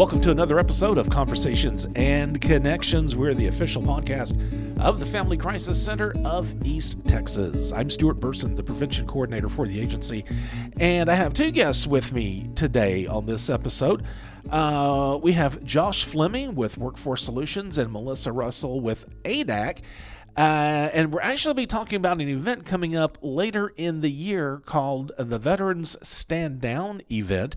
welcome to another episode of Conversations and Connections. We're the official podcast of the Family Crisis Center of East Texas. I'm Stuart Burson, the prevention coordinator for the agency, and I have two guests with me today on this episode. Uh, we have Josh Fleming with Workforce Solutions and Melissa Russell with ADAC. Uh, and we're actually be talking about an event coming up later in the year called the Veterans Stand Down event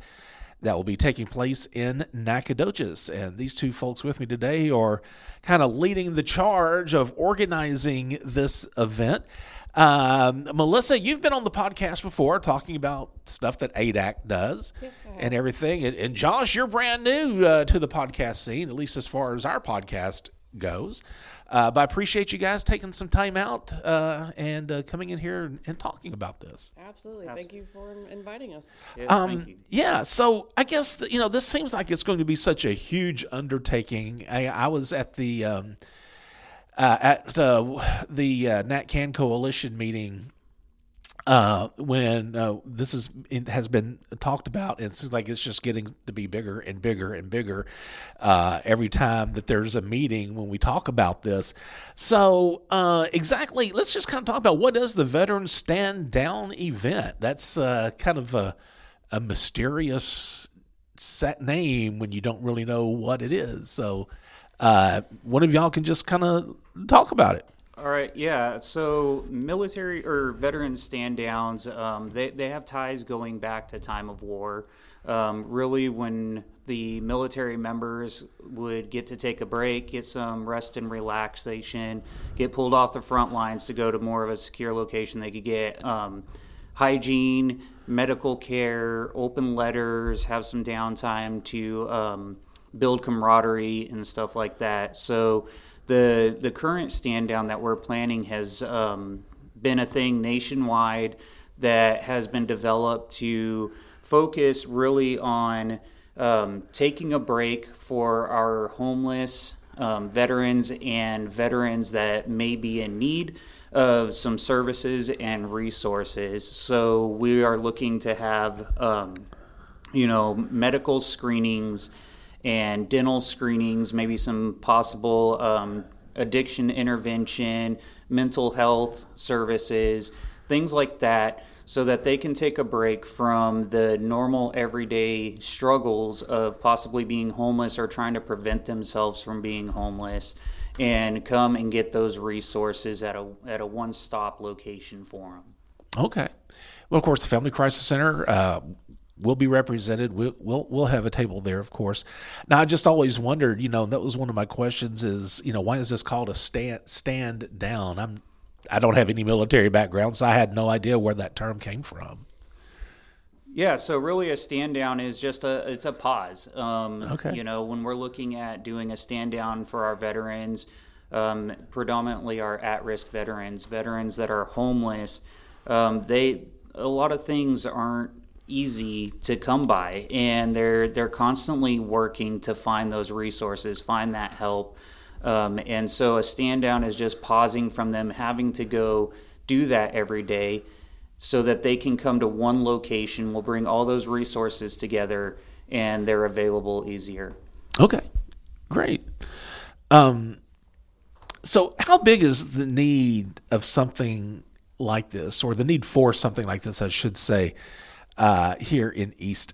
that will be taking place in Nacogdoches. And these two folks with me today are kind of leading the charge of organizing this event. Um, Melissa, you've been on the podcast before talking about stuff that ADAC does yes, and everything. And, and, Josh, you're brand new uh, to the podcast scene, at least as far as our podcast goes. Uh, but I appreciate you guys taking some time out uh, and uh, coming in here and, and, talking about this. Absolutely. Absolutely. Thank you for inviting us. Yes, um, yeah. So I guess, the, you know, this seems like it's going to be such a huge undertaking. I, I was at the. Um, uh, at uh, the uh, NatCan Coalition meeting uh, when uh, this is has been talked about, it seems like it's just getting to be bigger and bigger and bigger uh, every time that there's a meeting when we talk about this. So, uh, exactly, let's just kind of talk about what is the Veterans Stand Down event. That's uh, kind of a, a mysterious set name when you don't really know what it is. So, uh, one of y'all can just kind of talk about it. All right, yeah. So military or veteran stand downs, um, they, they have ties going back to time of war. Um, really, when the military members would get to take a break, get some rest and relaxation, get pulled off the front lines to go to more of a secure location, they could get um, hygiene, medical care, open letters, have some downtime to um, build camaraderie and stuff like that. So the the current stand down that we're planning has um, been a thing nationwide that has been developed to focus really on um, taking a break for our homeless um, veterans and veterans that may be in need of some services and resources. So we are looking to have, um, you know, medical screenings and dental screenings, maybe some possible um, addiction intervention, mental health services, things like that, so that they can take a break from the normal everyday struggles of possibly being homeless or trying to prevent themselves from being homeless and come and get those resources at a at a one stop location for them. Okay. Well, of course, the Family Crisis Center uh, will be represented. We'll, we'll, we'll have a table there, of course. Now, I just always wondered, you know, that was one of my questions: is you know, why is this called a stand stand down? I'm I don't have any military background, so I had no idea where that term came from. Yeah, so really a stand down is just a it's a pause. Um, okay. You know, when we're looking at doing a stand down for our veterans, um, predominantly our at risk veterans, veterans that are homeless, um, they a lot of things aren't easy to come by and they're they're constantly working to find those resources find that help. Um, and so a stand down is just pausing from them having to go do that every day so that they can come to one location. We'll bring all those resources together and they're available easier. Okay. Great. Um, so how big is the need of something like this or the need for something like this i should say uh, here in East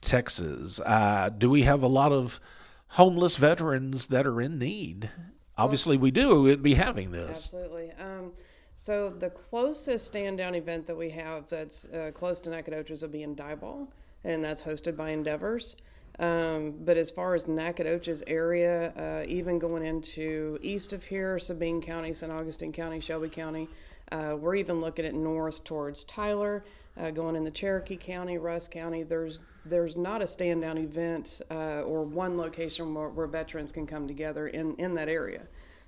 Texas. Uh, do we have a lot of homeless veterans that are in need? Obviously, we do. We'd be having this. Absolutely. Um, so the closest stand down event that we have that's uh, close to Nacogdoches will be in Diboll, and that's hosted by Endeavors. Um, but as far as Nacogdoches area, uh, even going into east of here, Sabine County, St. Augustine County, Shelby County, uh, we're even looking at north towards Tyler uh, going in the Cherokee County, Rusk County. There's there's not a stand down event uh, or one location where, where, veterans can come together in, in that area.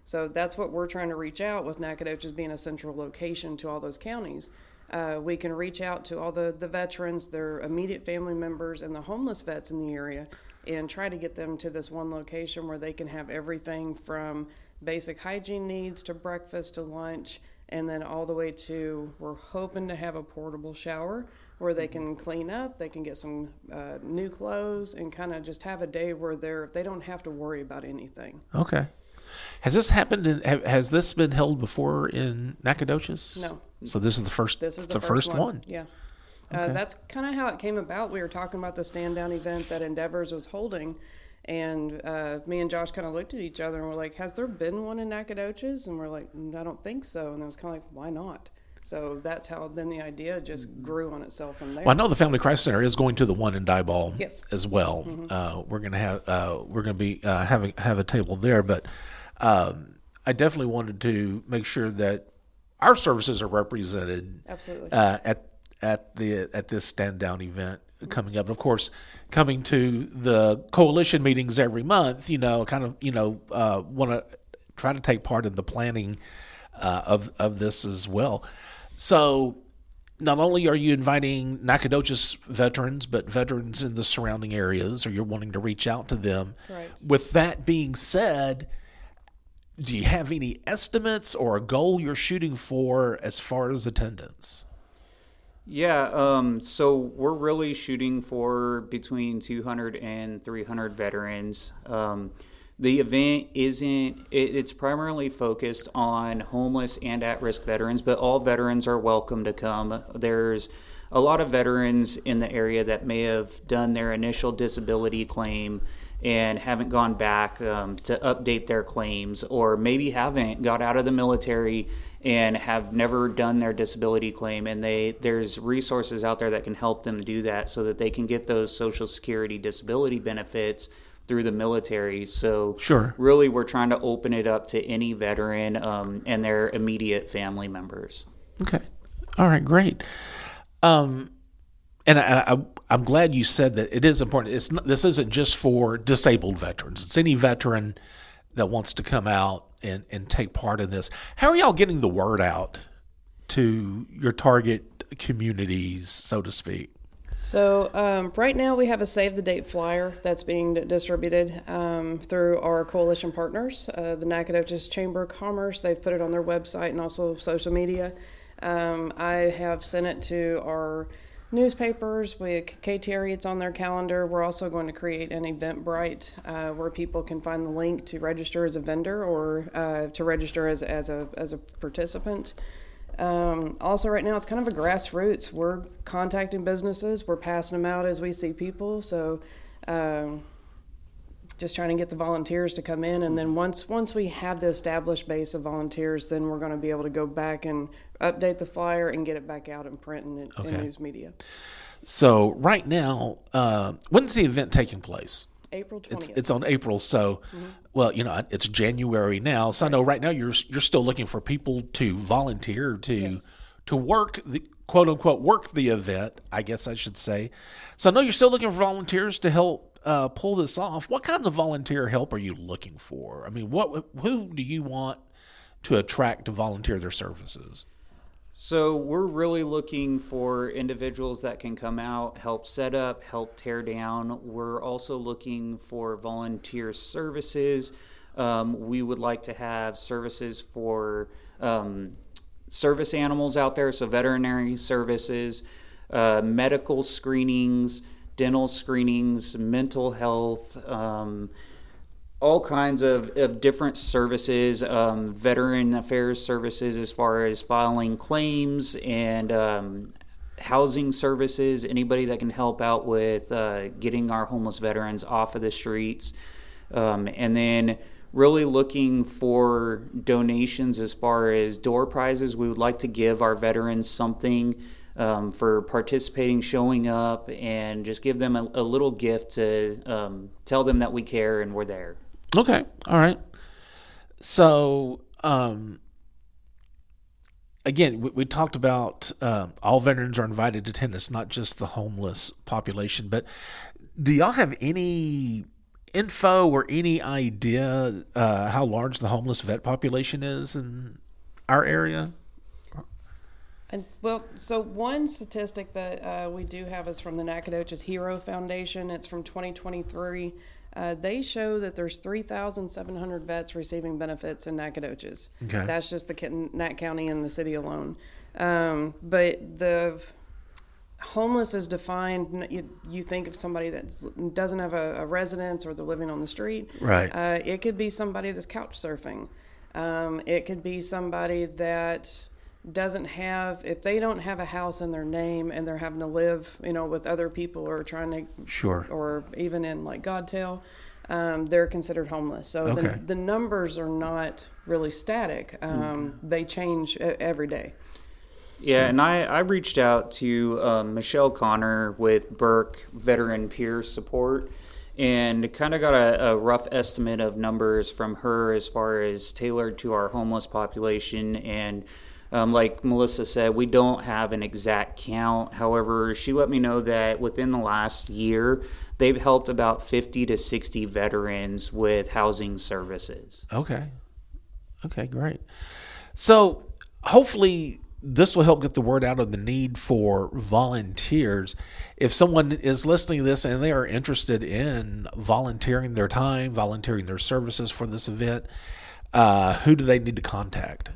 So that's what we're trying to reach out with Nacogdoches being a central location to all those counties. Uh, we can reach out to all the, the veterans, their immediate family members, and the homeless vets in the area and try to get them to this one location where they can have everything from basic hygiene needs to breakfast to lunch and then all the way to we're hoping to have a portable shower where they can clean up, they can get some uh, new clothes, and kind of just have a day where they're they don't have to worry about anything. Okay. Has this happened? In, has this been held before in Nacogdoches? No. So this is the first. This is the, the, first, one. Yeah. Uh, that's kind of how it came about. We were talking about the stand down event that Endeavors was holding, and uh, me and Josh kind of looked at each other and we're like, "Has there been one in Nacogdoches?" And we're like, "I don't think so." And it was kind of like, "Why not?" So that's how then the idea just grew on itself from there. Well, I know the Family Crisis Center is going to the one in Diboll Yes. Mm-hmm. as well. Uh, we're going to have uh, we're going to be uh, having have a table there, but um, I definitely wanted to make sure that our services are represented Absolutely. uh, at at the at this stand down event coming up. And of course, coming to the coalition meetings every month, you know, kind of you know uh, want to try to take part in the planning uh, of of this as well. So. Not only are you inviting Nacogdoches veterans, but veterans in the surrounding areas, or you're wanting to reach out to them. Right. With that being said, do you have any estimates or a goal you're shooting for as far as attendance? Yeah, um, so we're really shooting for between 200 and 300 veterans. Um, the event isn't, it, it's primarily focused on homeless and at risk veterans, but all veterans are welcome to come. There's a lot of veterans in the area that may have done their initial disability claim and haven't gone back um, to update their claims, or maybe haven't got out of the military and have never done their disability claim. And they there's resources out there that can help them do that, so that they can get those Social Security disability benefits through the military. So Sure. really, we're trying to open it up to any veteran um, and their immediate family members. Okay. All right, great. Um, and I, I, I'm glad you said that it is important. It's not, this isn't just for disabled veterans. It's any veteran that wants to come out and, and take part in this. How are y'all getting the word out to your target communities, so to speak? So um, right now we have a save the date flyer that's being distributed um, through our coalition partners, uh, the Nacogdoches Chamber of Commerce. They've put it on their website and also social media. Um, I have sent it to our newspapers. We KTRE, it's on their calendar. We're also going to create an Eventbrite uh, where people can find the link to register as a vendor or uh, to register as, as a as a participant. Um, also, right now it's kind of a grassroots. We're contacting businesses, we're passing them out as we see people. So, um, just trying to get the volunteers to come in, and then once once we have the established base of volunteers, then we're going to be able to go back and update the flyer and get it back out in print and in, in news media. So right now, uh, when's the event taking place? April It's twentieth. it's on April, so well, you know, it's January now. So I know right now you're you're still looking for people to volunteer to Yes. to work the quote unquote work the event. I guess I should say. So I know you're still looking for volunteers to help uh, pull this off. What kind of volunteer help are you looking for? I mean, what who do you want to attract to volunteer their services? So we're really looking for individuals that can come out, help set up, help tear down. We're also looking for volunteer services. Um, we would like to have services for um, service animals out there, so veterinary services, uh, medical screenings, dental screenings, mental health. Um, all kinds of, of different services, um, veteran affairs services as far as filing claims and um, housing services, anybody that can help out with uh, getting our homeless veterans off of the streets. Um, and then really looking for donations as far as door prizes. We would like to give our veterans something um, for participating, showing up, and just give them a, a little gift to um, tell them that we care and we're there. Okay. All right. So, um, again, we, we talked about um, all veterans are invited to attend. It's not just the homeless population, but do y'all have any info or any idea uh, how large the homeless vet population is in our area? And well, so one statistic that uh, we do have is from the Nacogdoches Hero Foundation. It's from 2023. Uh, they show that there's 3,700 vets receiving benefits in Nacogdoches. Okay. That's just the Nac County and the city alone. Um, but the homeless is defined. You, you think of somebody that doesn't have a, a, residence or they're living on the street. Right. Uh, it could be somebody that's couch surfing. Um, it could be somebody that doesn't have if they don't have a house in their name and they're having to live you know with other people or trying to sure or even in like godtail um, they're considered homeless so okay. the, the, numbers are not really static um, mm-hmm. they change every day yeah, and I, I reached out to um, Michelle Connor with Burke Veteran Peer Support and kind of got a, a, rough estimate of numbers from her as far as tailored to our homeless population. And um, like Melissa said, we don't have an exact count. However, she let me know that within the last year, they've helped about 50 to 60 veterans with housing services. Okay. Okay, great. So hopefully this will help get the word out of the need for volunteers. If someone is listening to this and they are interested in volunteering their time, volunteering their services for this event, uh, who do they need to contact?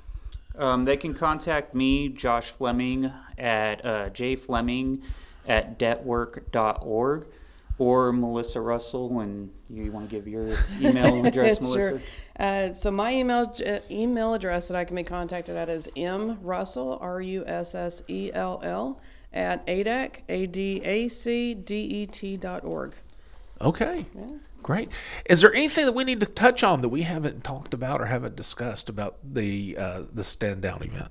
Um, they can contact me, Josh Fleming, at uh, jfleming at detwork.org or Melissa Russell, and you want to give your email address, Melissa? Sure. Uh, so my email uh, email address that I can be contacted at is m russell r u s s e l l at adac a d a c d e t dot org. Okay. Yeah. Great. Is there anything that we need to touch on that we haven't talked about or haven't discussed about the uh, the stand down event?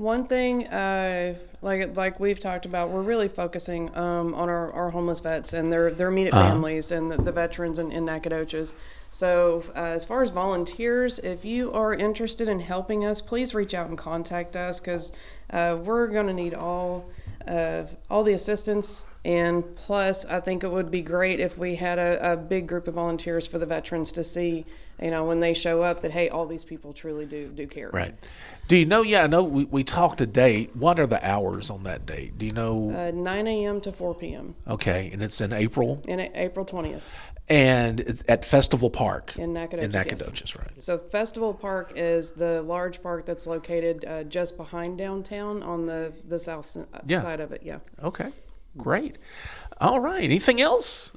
One thing, uh, like like we've talked about, we're really focusing um, on our, our homeless vets and their their immediate uh-huh. families and the, the, veterans in, in Nacogdoches. So, uh, as far as volunteers, if you are interested in helping us, please reach out and contact us because uh, we're going to need all uh, all the assistance. And plus, I think it would be great if we had a, a big group of volunteers for the veterans to see, you know, when they show up that hey, all these people truly do do care. Right. Do you know? Yeah, I know we, we talked a date. What are the hours on that date? Do you know? Uh, 9 a.m. to 4 p.m. Okay, and it's in April? In April 20th. And it's at Festival Park. In Nacogdoches. In Nacogdoches, yes. right. So Festival Park is the large park that's located uh, just behind downtown on the, the south yeah. side of it. Yeah. Okay, great. All right. Anything else?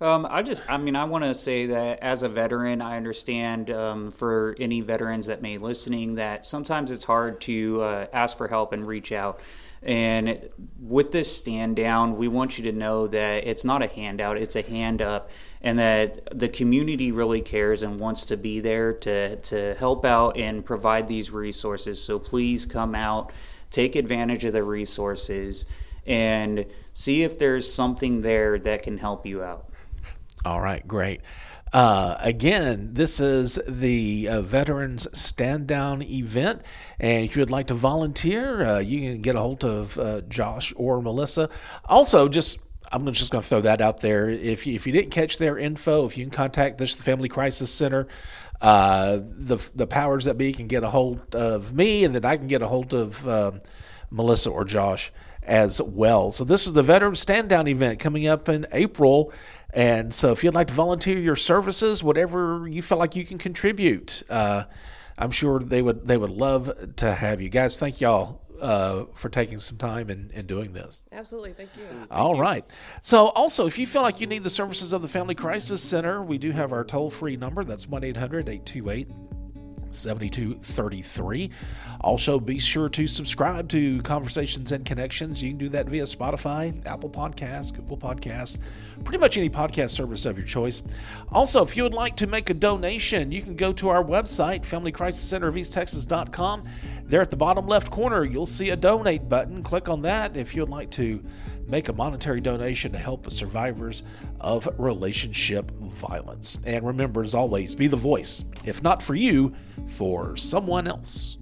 Um, I just, I mean, I want to say that as a veteran, I understand um, for any veterans that may be listening that sometimes it's hard to uh, ask for help and reach out. And with this stand down, we want you to know that it's not a handout, it's a hand up, and that the community really cares and wants to be there to, to help out and provide these resources. So please come out, take advantage of the resources, and see if there's something there that can help you out. All right, great. Uh, again, this is the uh, Veterans Stand Down event. And if you would like to volunteer, uh, you can get a hold of uh, Josh or Melissa. Also, just I'm just going to throw that out there. If you, if you didn't catch their info, if you can contact this the Family Crisis Center, uh, the the powers that be can get a hold of me, and then I can get a hold of um, Melissa or Josh as well. So this is the Veterans Stand Down event coming up in April and so, if you'd like to volunteer your services, whatever you feel like you can contribute, uh, I'm sure they would they would love to have you guys. Thank y'all uh, for taking some time and, and doing this. Absolutely. Thank you. Thank All you. right. So, also, if you feel like you need the services of the Family Crisis Center, we do have our toll free number. That's 1 800 828 7233. Also, be sure to subscribe to Conversations and Connections. You can do that via Spotify, Apple Podcasts, Google Podcasts, pretty much any podcast service of your choice. Also, if you would like to make a donation, you can go to our website, Family Crisis Center of East Texas.com. There at the bottom left corner, you'll see a donate button. Click on that if you would like to make a monetary donation to help survivors of relationship violence. And remember, as always, be the voice, if not for you, for someone else.